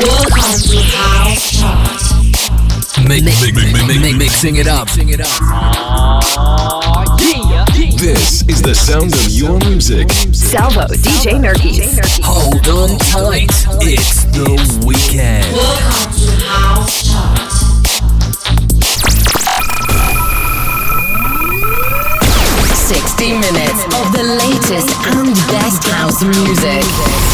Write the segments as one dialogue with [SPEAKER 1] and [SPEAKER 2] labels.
[SPEAKER 1] Mix, mix, mix, mix, mixing it up.
[SPEAKER 2] This is the sound of your music.
[SPEAKER 3] Salvo, DJ Nerkis.
[SPEAKER 1] Hold on tight. It's the weekend.
[SPEAKER 4] Welcome to House Chart.
[SPEAKER 3] Sixty minutes of the latest and best house music.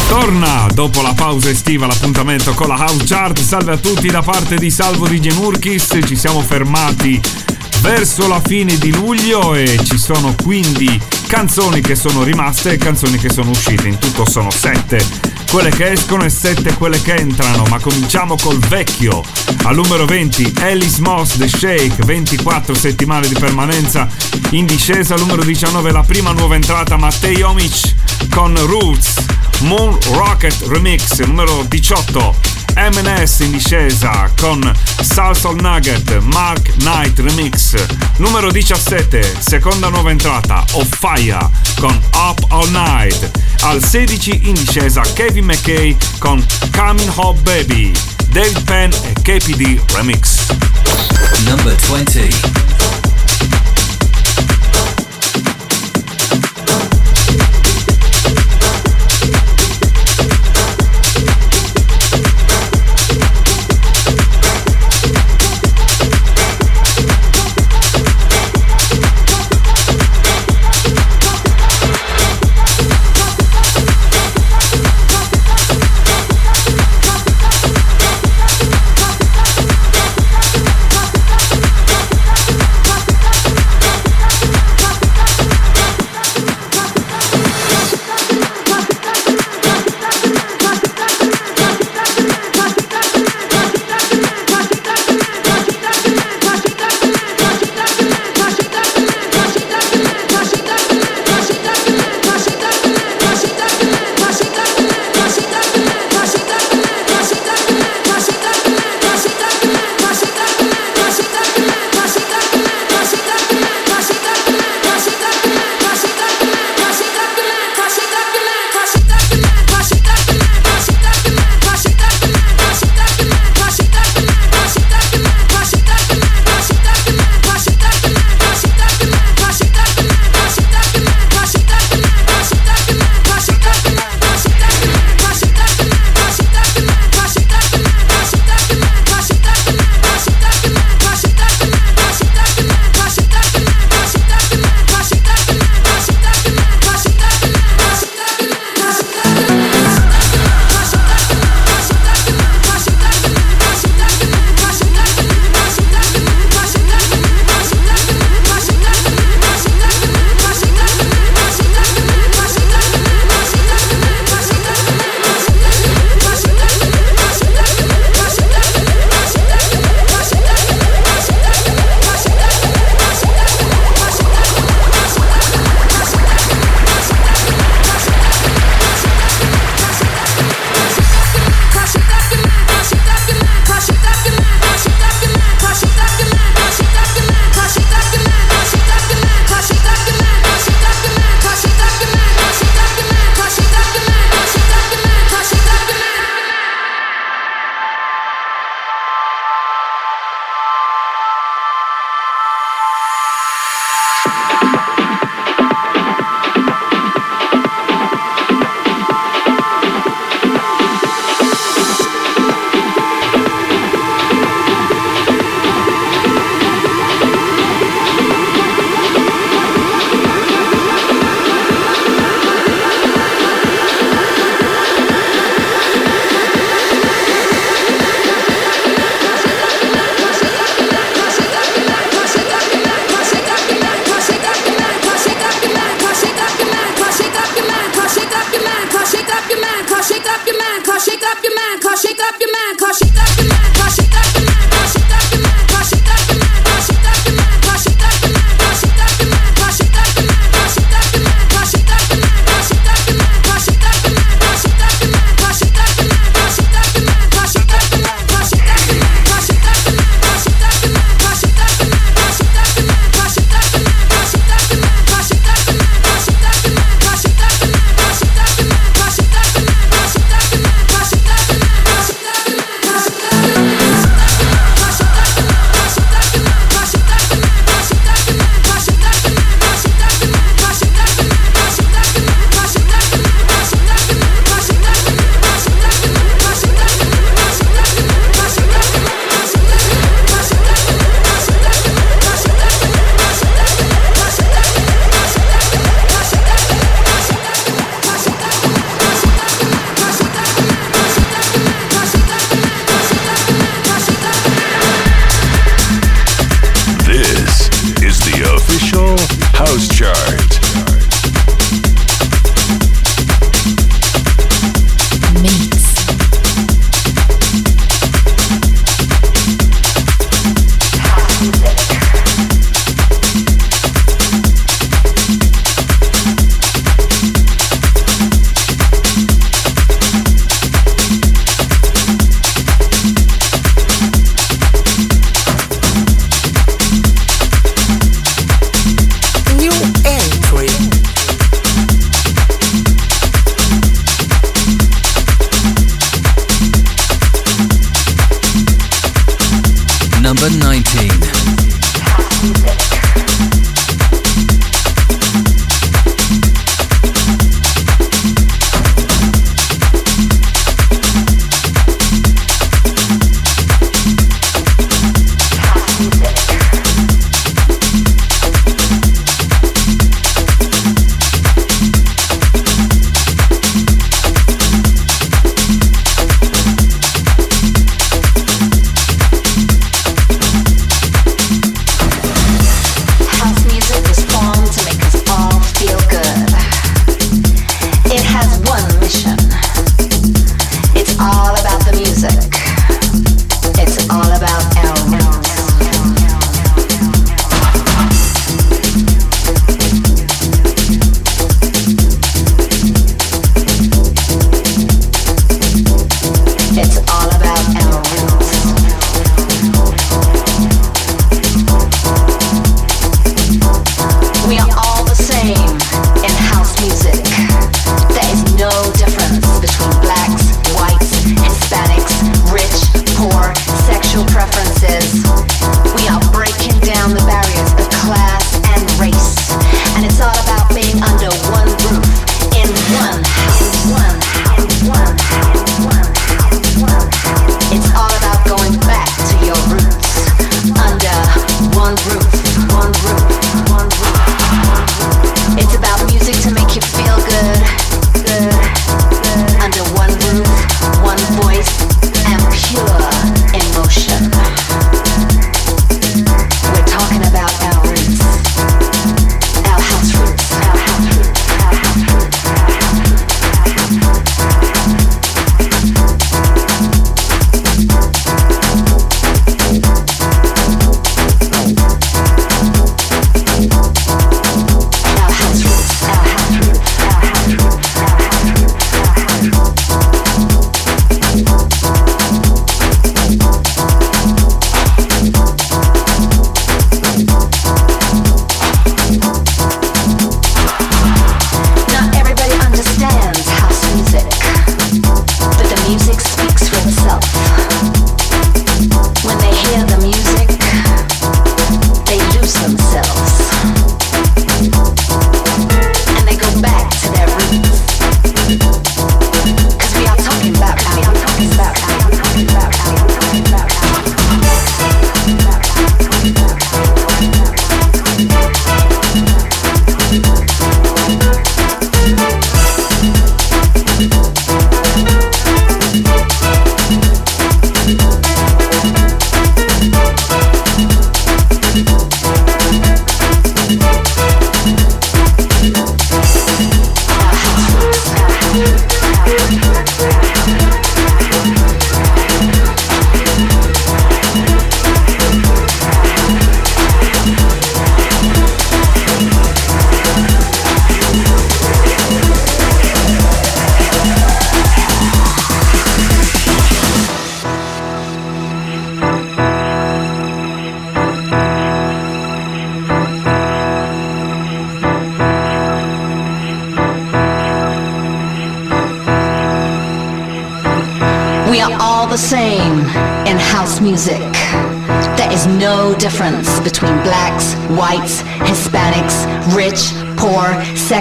[SPEAKER 5] Torna dopo la pausa estiva l'appuntamento con la House Chart. Salve a tutti da parte di Salvo di Genurkis. Ci siamo fermati verso la fine di luglio e ci sono quindi canzoni che sono rimaste e canzoni che sono uscite. In tutto sono sette quelle che escono e sette quelle che entrano. Ma cominciamo col vecchio. Al numero 20 Alice Moss The Shake, 24 settimane di permanenza in discesa. Al numero 19 la prima nuova entrata Mattei Omic con Roots. Moon Rocket Remix, numero 18 MNS in discesa con Salsa Nugget Mark Knight Remix. Numero 17 seconda nuova entrata Of Fire con Up All Night. Al 16 in discesa Kevin McKay con Coming Home Baby David Penn e KPD Remix.
[SPEAKER 1] Number 20.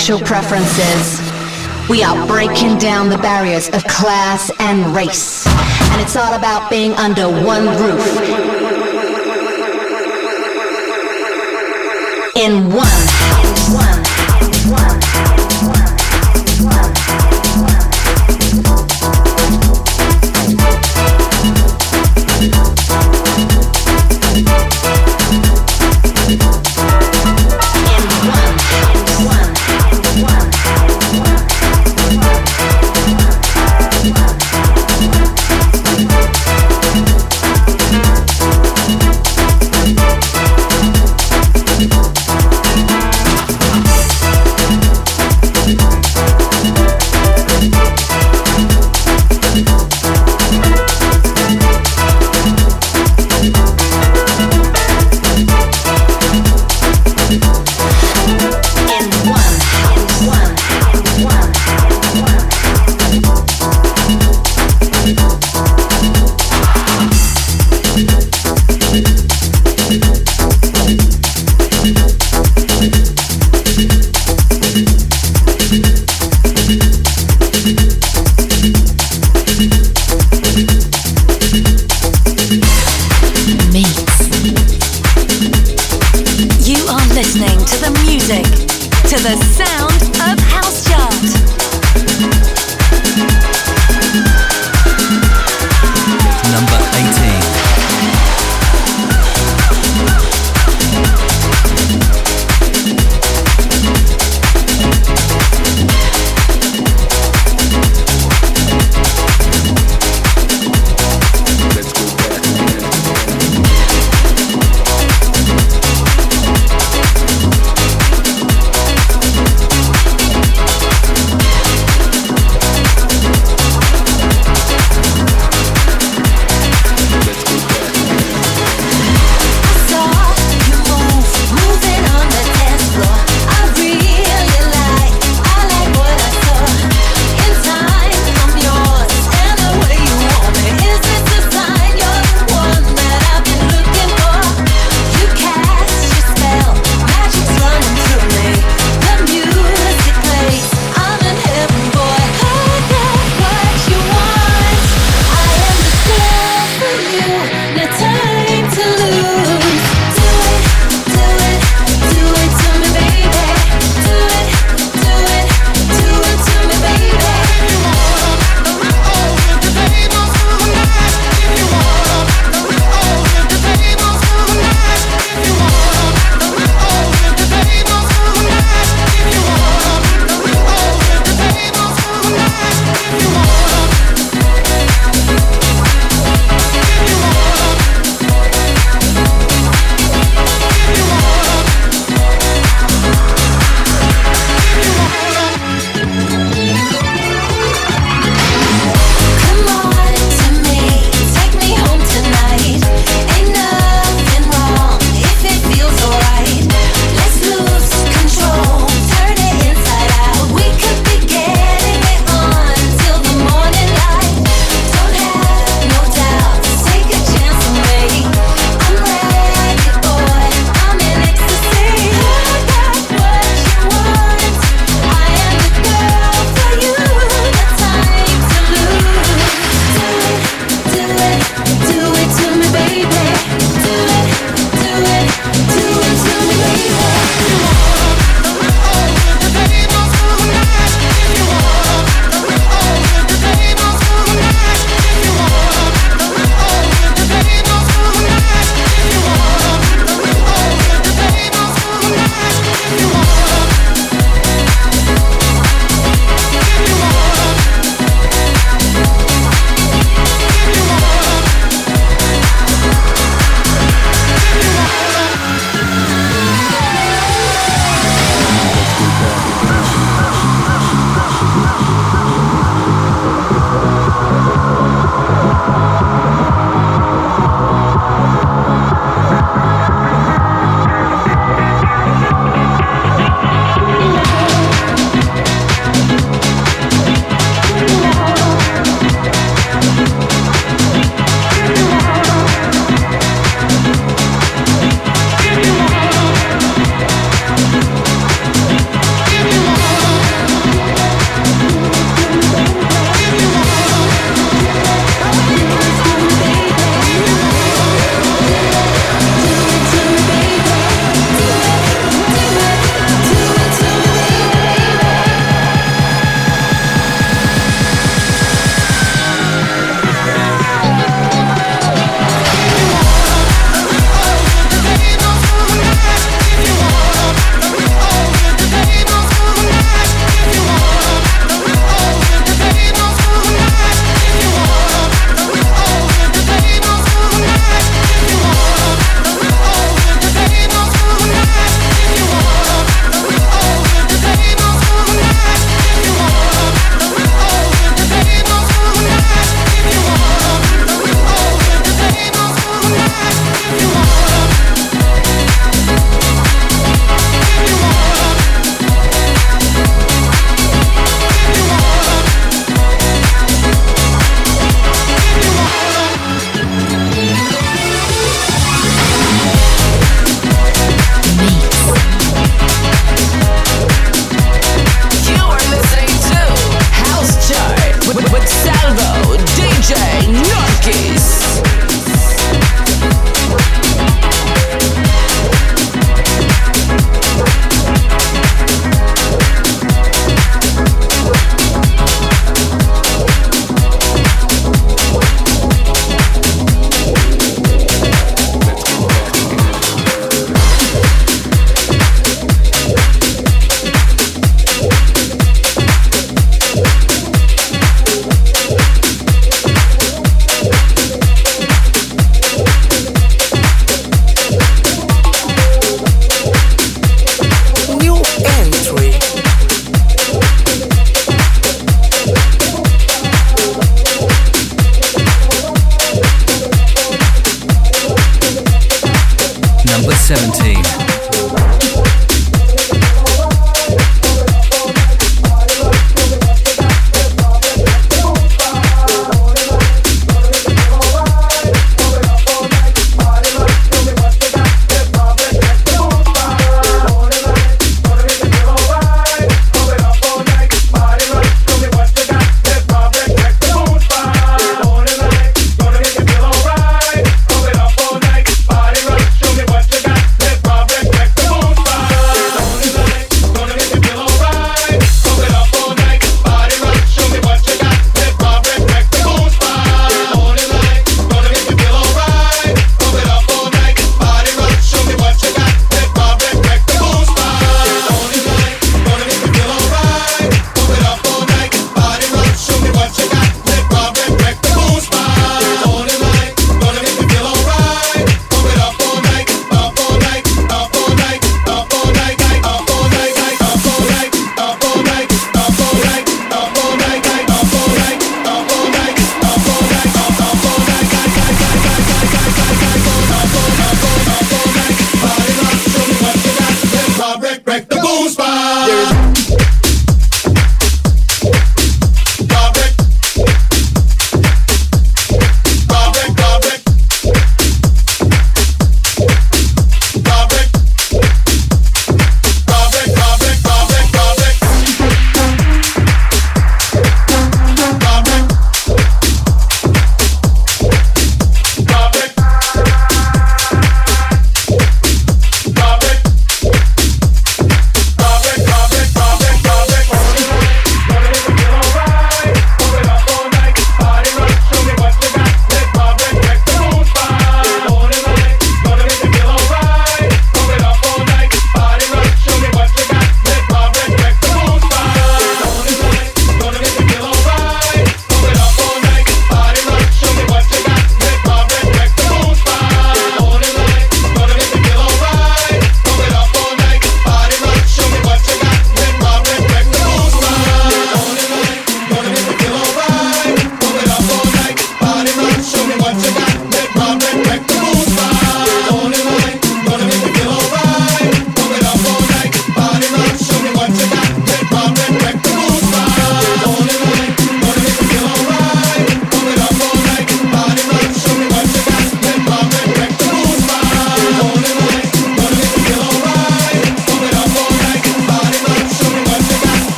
[SPEAKER 3] Sexual preferences. We are breaking down the barriers of class and race. And it's all about being under one roof. In one,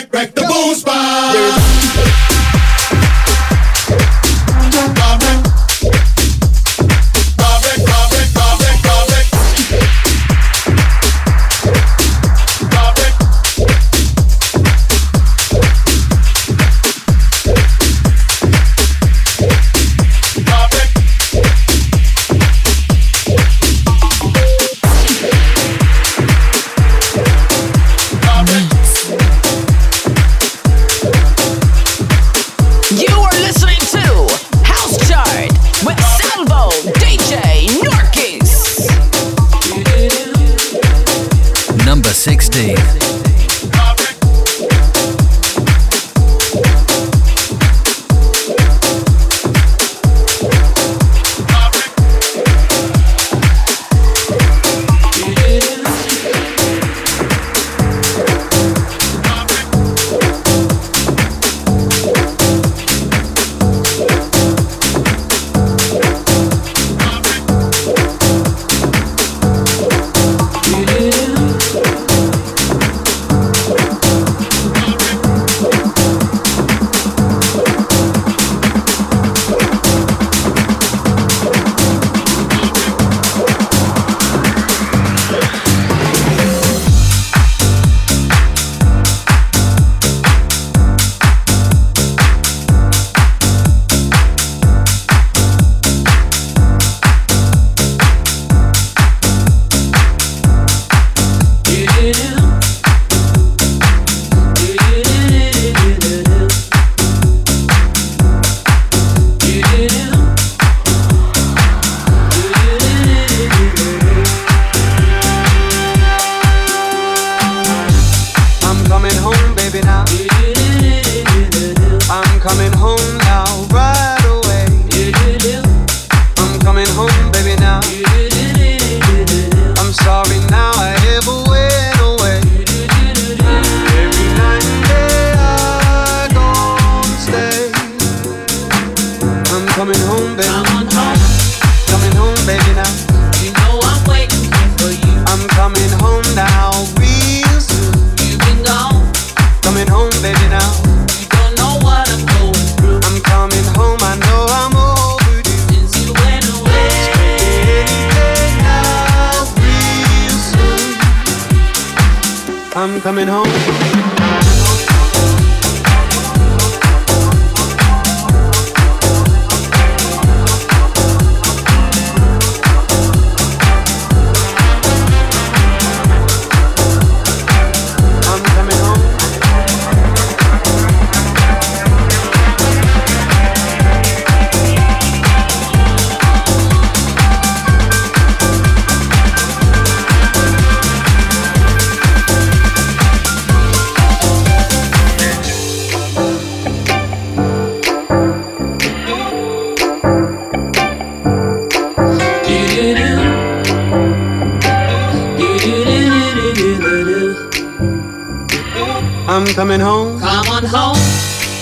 [SPEAKER 6] wreck, wreck
[SPEAKER 7] the bones by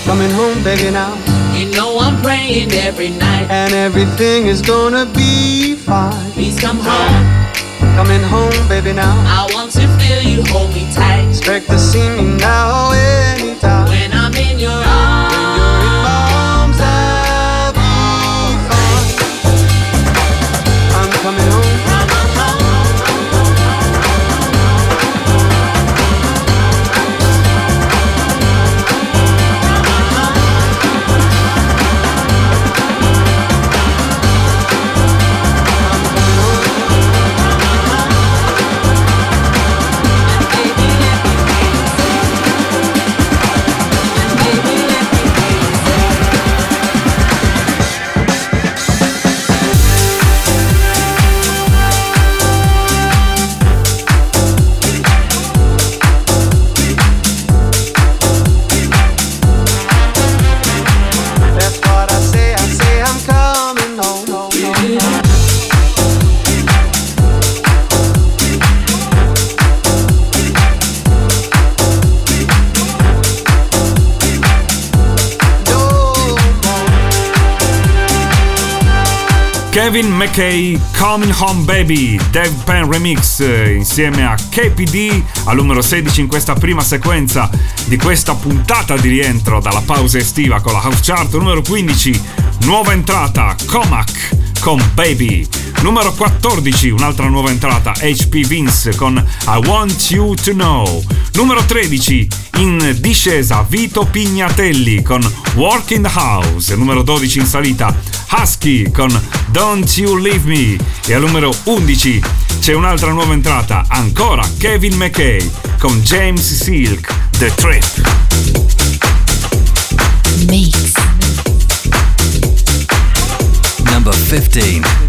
[SPEAKER 6] coming home, baby, now.
[SPEAKER 7] You know I'm praying every night.
[SPEAKER 6] And everything is gonna be fine.
[SPEAKER 7] Please come home.
[SPEAKER 6] Coming home, baby, now.
[SPEAKER 7] I want to feel you hold me tight.
[SPEAKER 6] Expect to see me now
[SPEAKER 5] Kevin McKay, Coming Home Baby, Dave Penn Remix eh, insieme a KPD al numero 16 in questa prima sequenza di questa puntata di rientro dalla pausa estiva con la House Chart. Numero 15, nuova entrata, Comac con Baby. Numero 14, un'altra nuova entrata, HP Vince con I Want You to Know. Numero 13, in discesa, Vito Pignatelli con Work in the House. Numero 12 in salita, Husky con Don't You Leave Me. E al numero 11 c'è un'altra nuova entrata, ancora Kevin McKay con James Silk, The Trip.
[SPEAKER 4] Mix.
[SPEAKER 1] Number 15.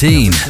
[SPEAKER 8] 2018.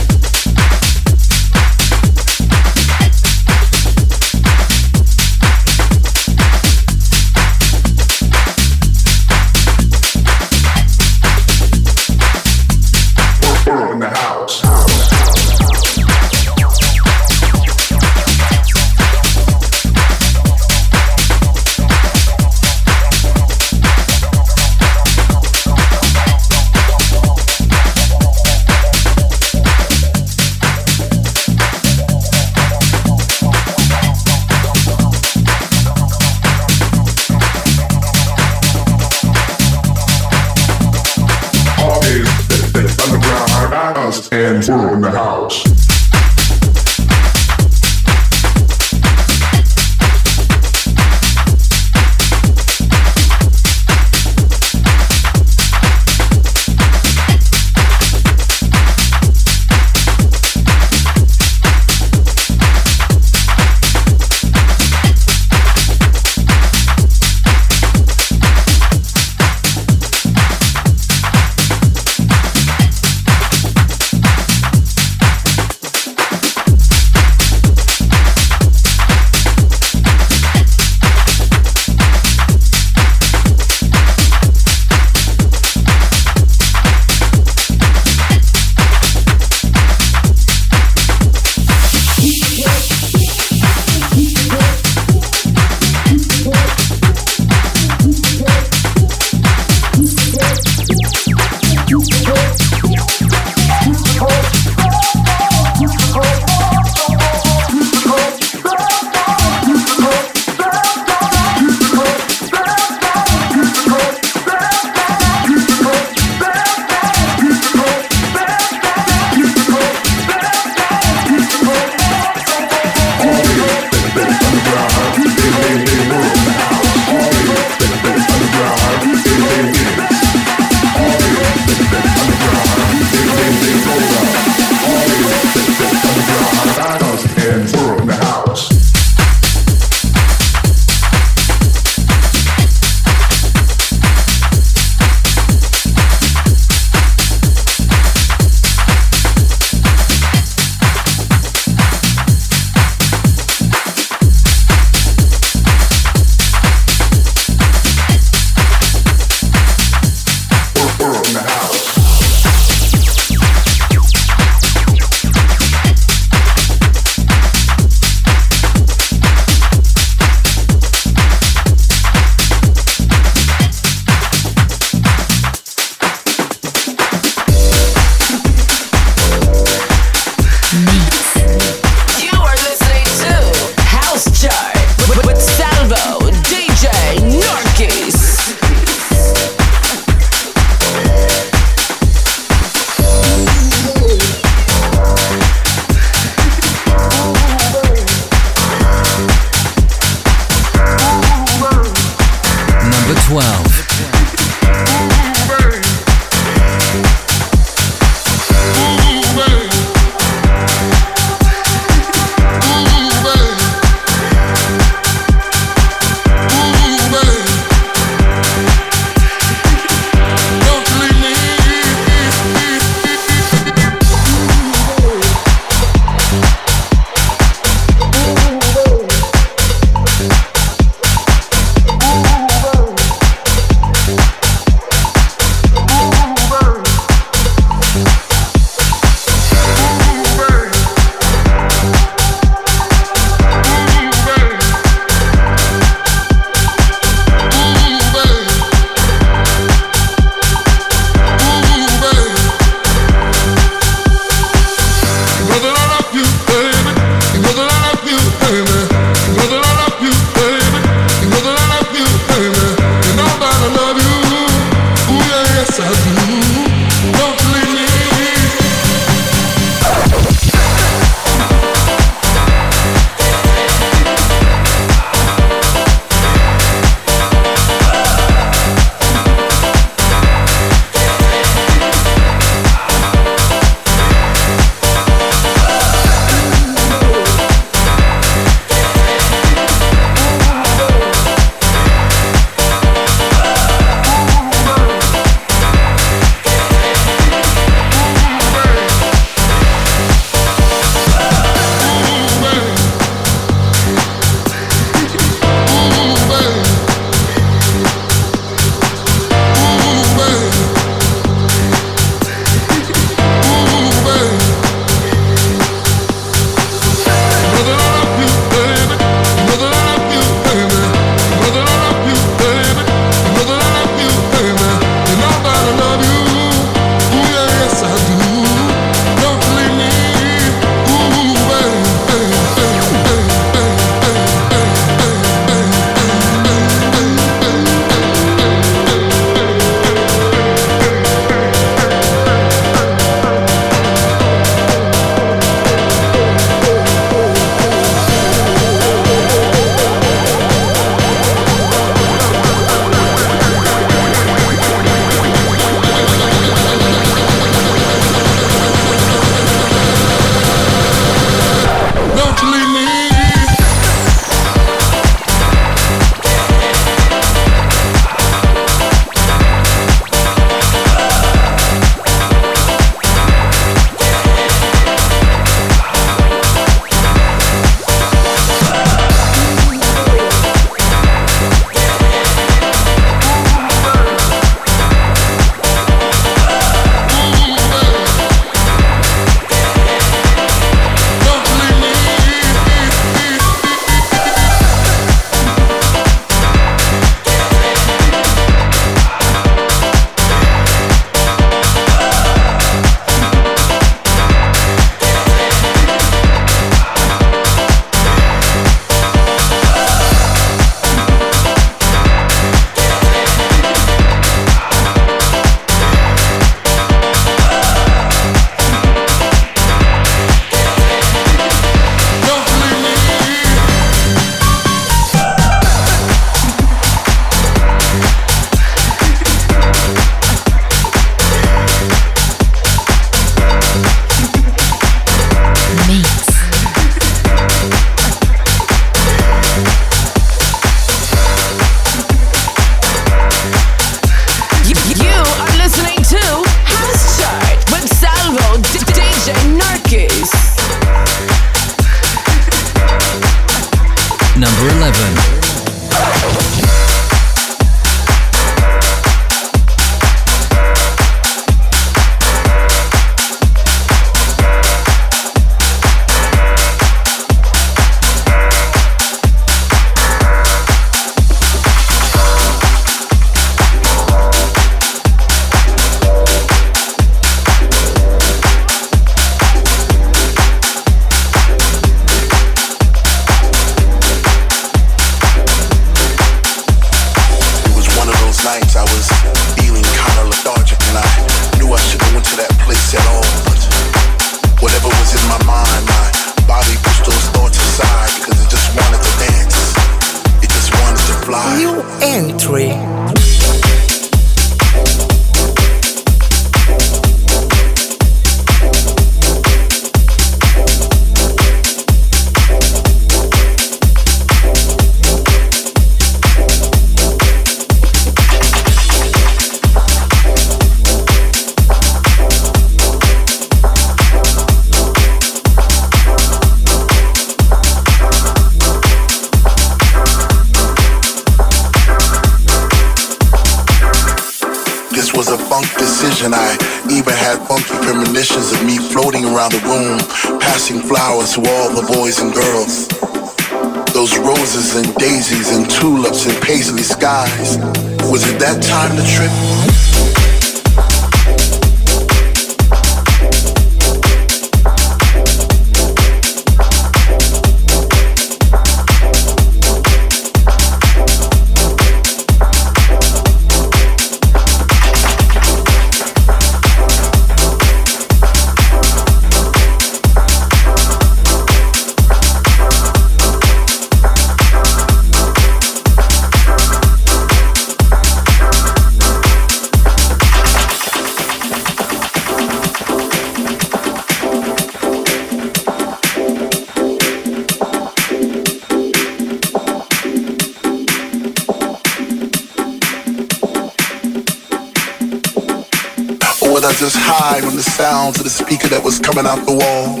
[SPEAKER 8] Just hide from the sounds of the speaker that was coming out the wall?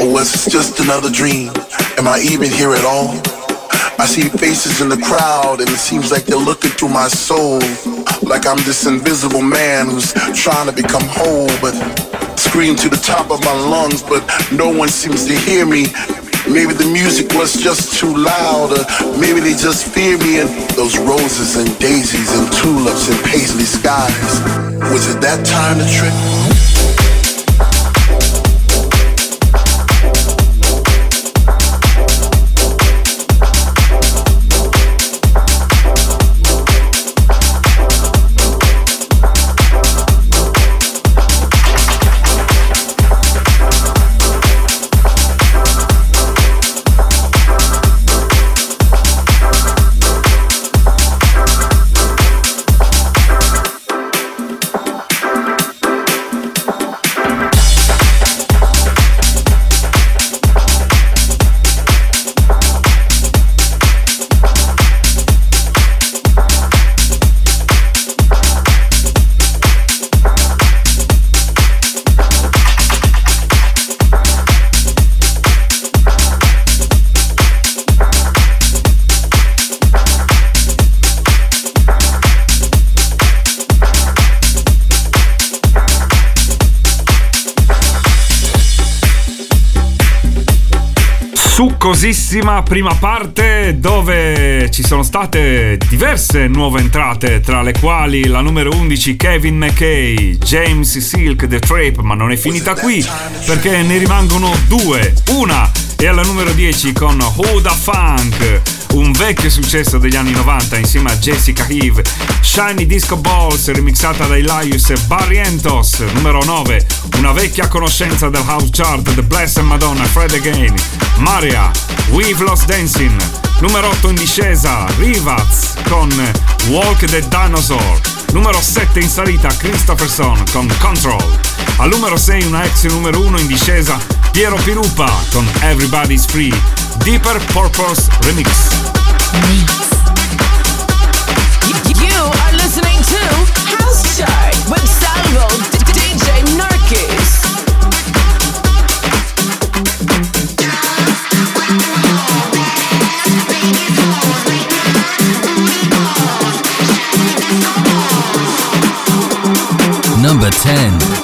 [SPEAKER 8] Oh, or was this just another dream? Am I even here at all? I see faces in the crowd and it seems like they're looking through my soul. Like I'm this invisible man who's trying to become whole, but scream to the top of my lungs, but no one seems to hear me. Maybe the music was just too loud, or maybe they just fear me and those roses and daisies and tulips and paisley skies. Was it that time to trip?
[SPEAKER 5] Succosissima prima parte dove ci sono state diverse nuove entrate, tra le quali la numero 11 Kevin McKay, James Silk The Trape, ma non è finita qui perché ne rimangono due. Una è alla numero 10 con Huda Funk, un vecchio successo degli anni 90 insieme a Jessica Heave, Shiny Disco Balls remixata da Elias e Barrientos, numero 9, una vecchia conoscenza del house chart The Blessed Madonna Fred Again, Maria, We've Lost Dancing, numero 8 in discesa, Rivaz con Walk the Dinosaur, numero 7 in salita Christopherson con Control, al numero 6 una ex numero 1 in discesa Piero Pirupa con Everybody's Free, Deeper Purpose Remix.
[SPEAKER 9] You are listening to House Chart with Salvo
[SPEAKER 1] 10.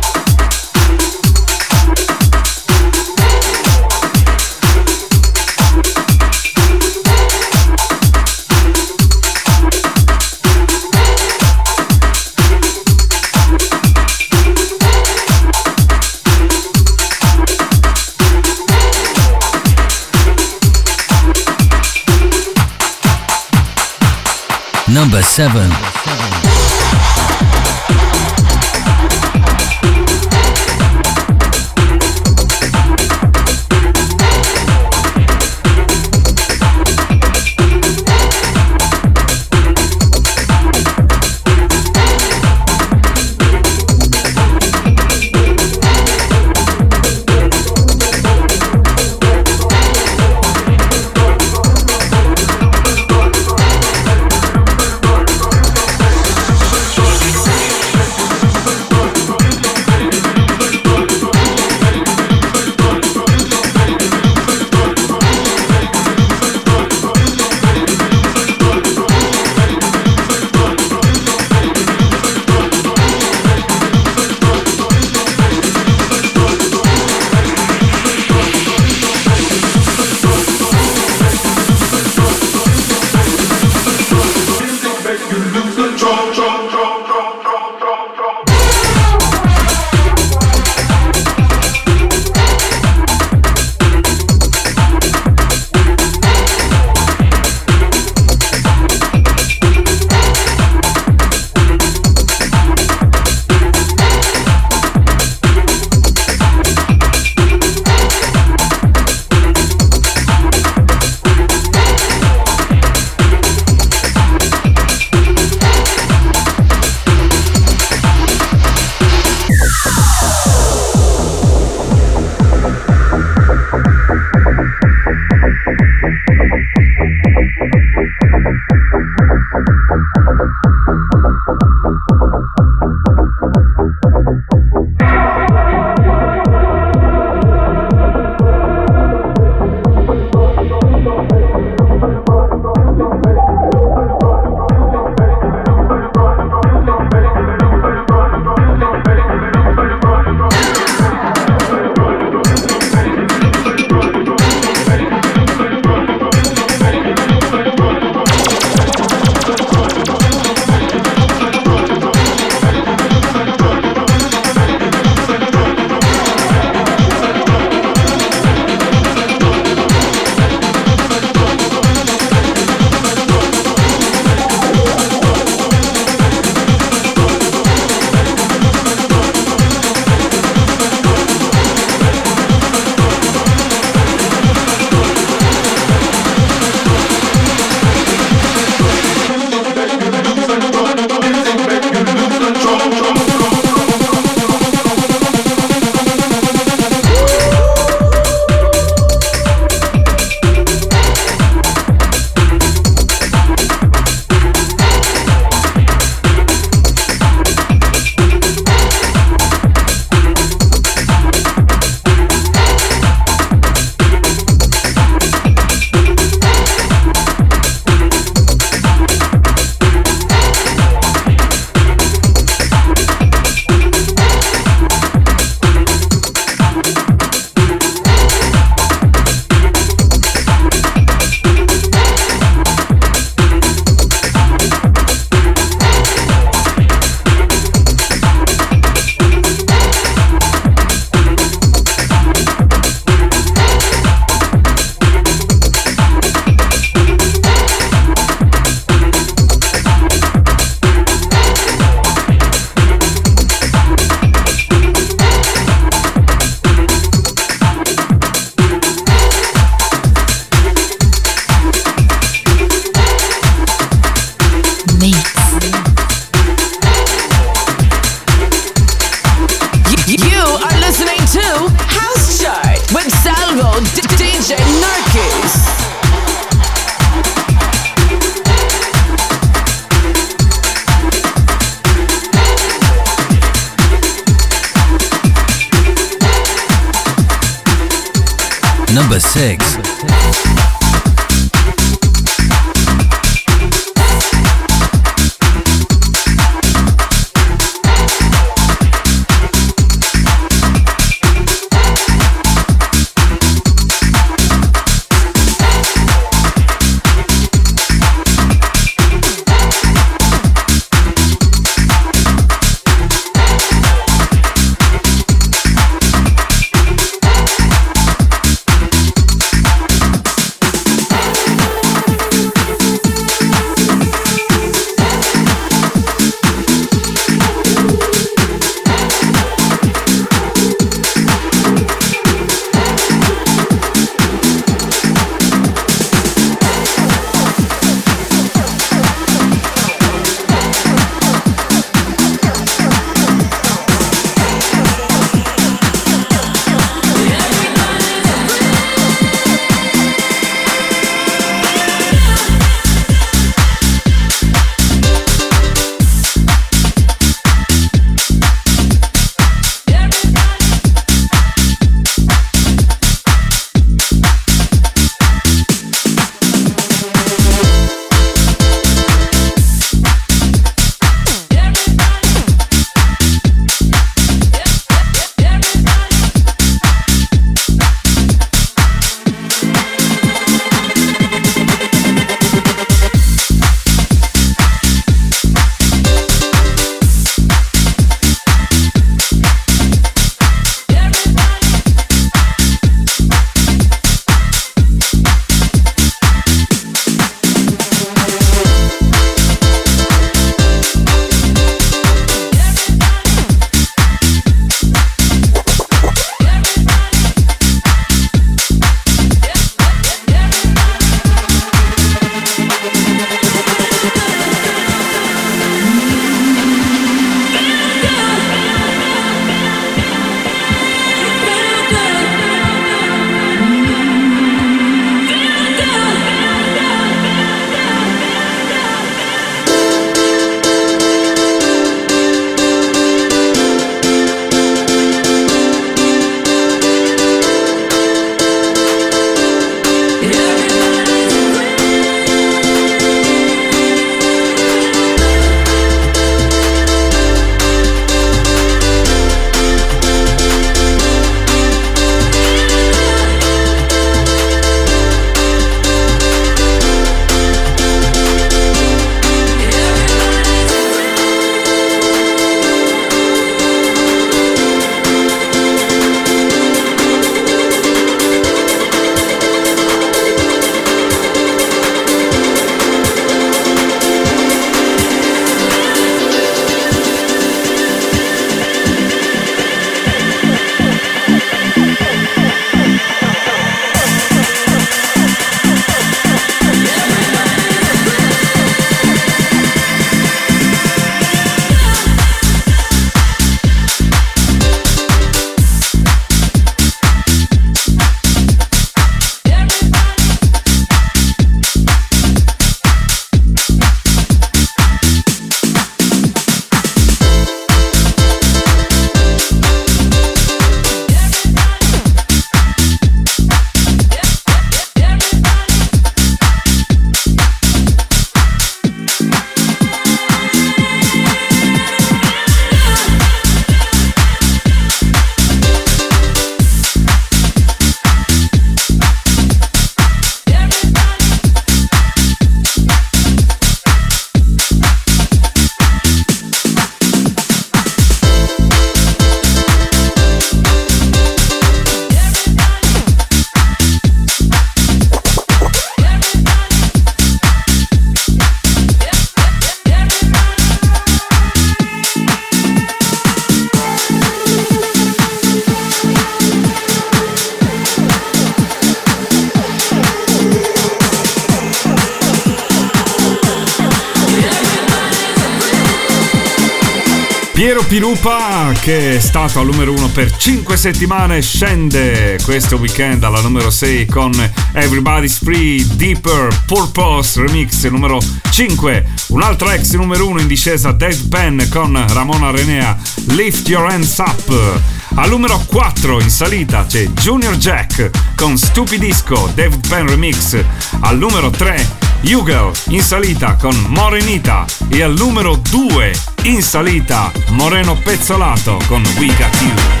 [SPEAKER 5] Pilupa che è stato al numero 1 per 5 settimane scende questo weekend alla numero 6 con Everybody's Free Deeper Purpose Remix numero 5 un altro ex numero 1 in discesa Dead Pen con Ramona Renea Lift Your Hands Up. Al numero 4 in salita c'è Junior Jack con Stupidisco David Penn Remix. Al numero 3 Hugel in salita con Morenita e al numero 2 in salita Moreno Pezzolato con We Got You.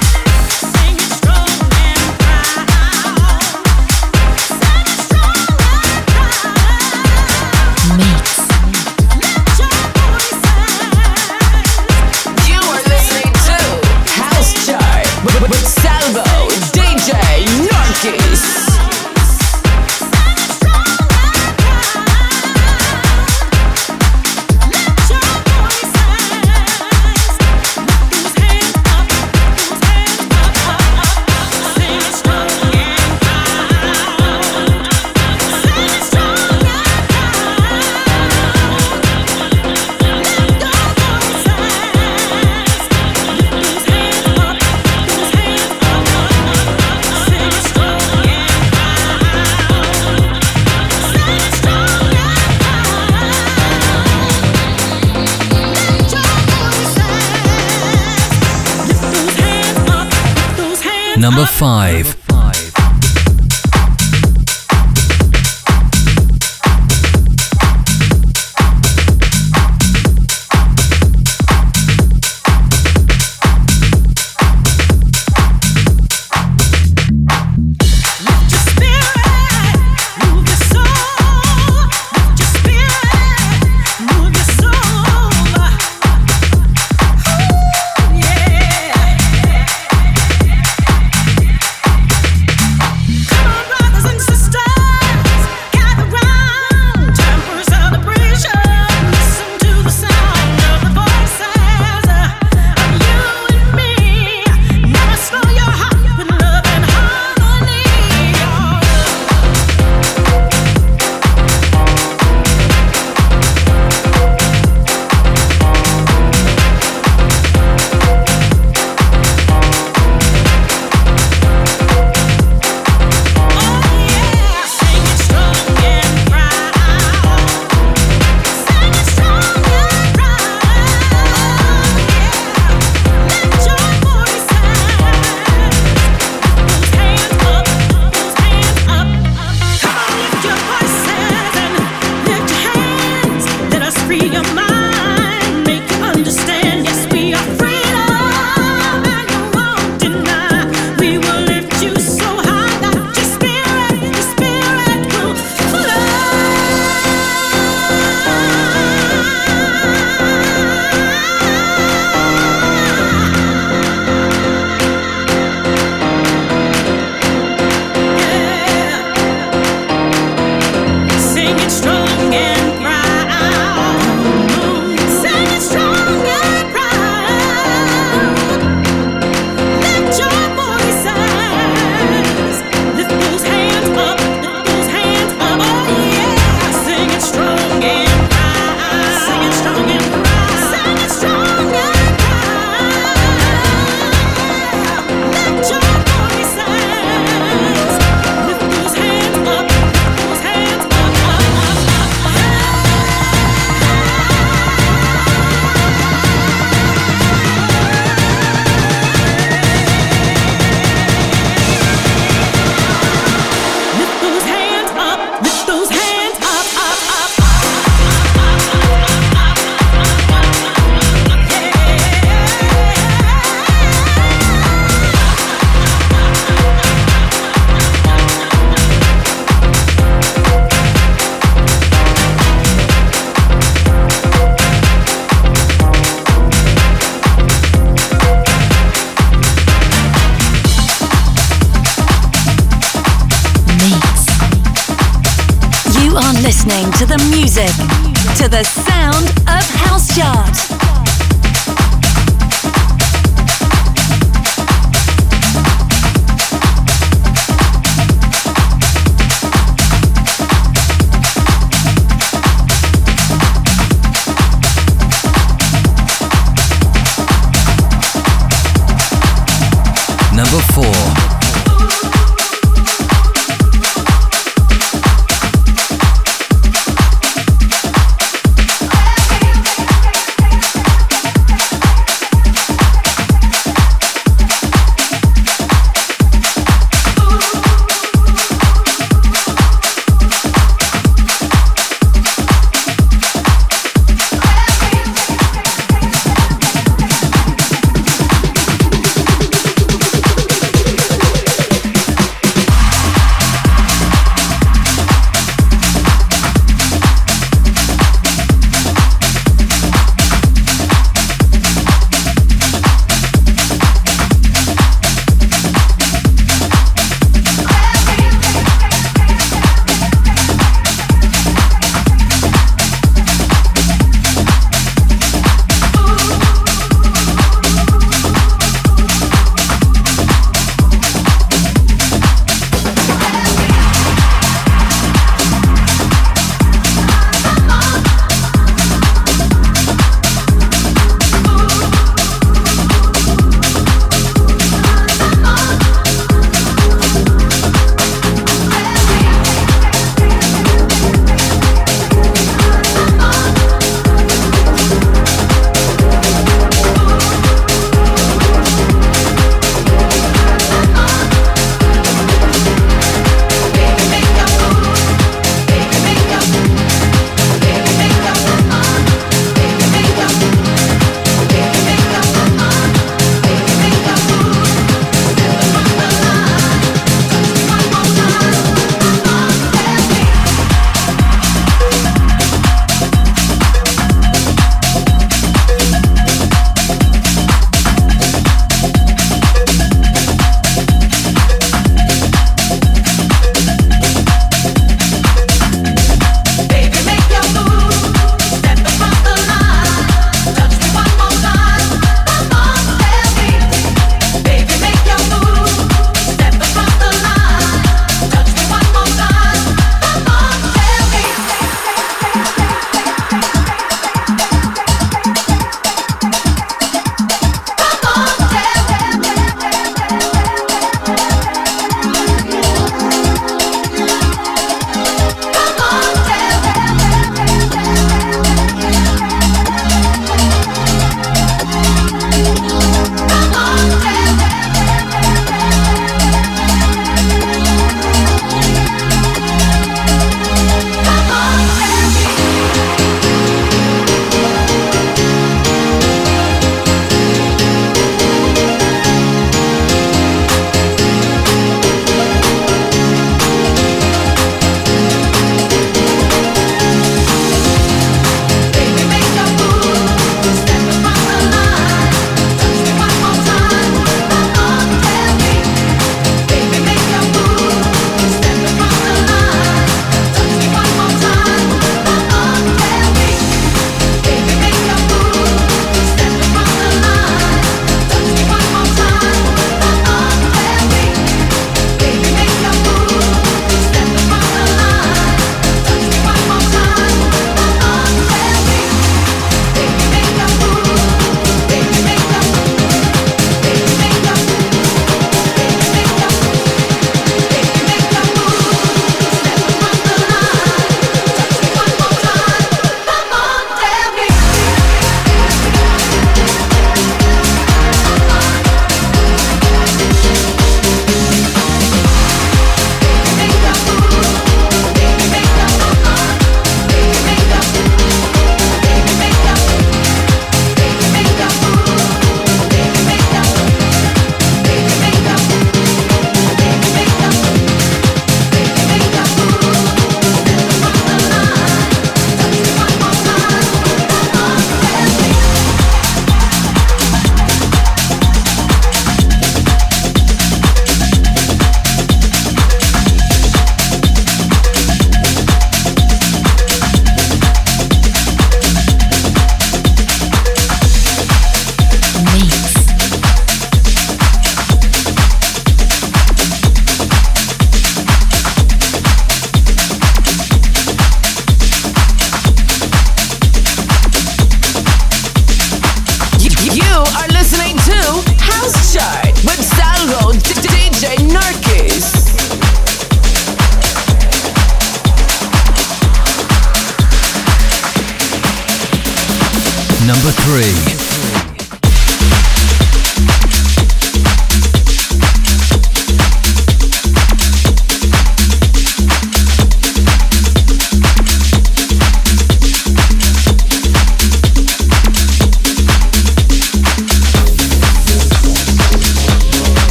[SPEAKER 1] Number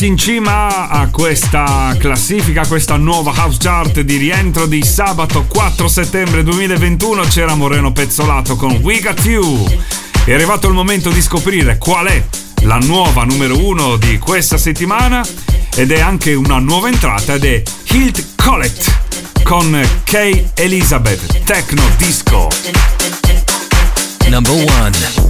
[SPEAKER 5] Tornati in cima a questa classifica, a questa nuova house chart di rientro di sabato 4 settembre 2021 c'era Moreno Pezzolato con We Got You. È arrivato il momento di scoprire qual è la nuova numero 1 di questa settimana ed è anche una nuova entrata ed è Hilt Collect con Kay Elizabeth Techno Disco.
[SPEAKER 10] Number 1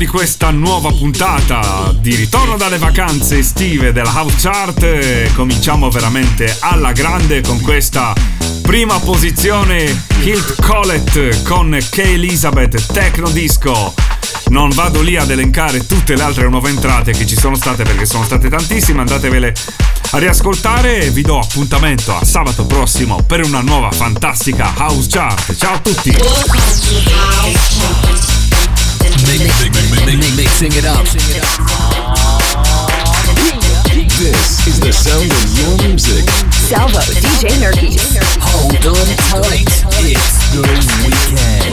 [SPEAKER 5] Di questa nuova puntata di ritorno dalle vacanze estive della House Chart. Cominciamo veramente alla grande con questa prima posizione Hilt Collett con K. Elizabeth Techno Disco. Non vado lì ad elencare tutte le altre nuove entrate che ci sono state perché sono state tantissime, andatevele a riascoltare e vi do appuntamento a sabato prossimo per una nuova fantastica House Chart. Ciao a tutti!
[SPEAKER 10] Mixing it up.
[SPEAKER 2] This is the sound of your music.
[SPEAKER 9] Salvo, DJ Nerky.
[SPEAKER 10] Hold on tight. It's the weekend.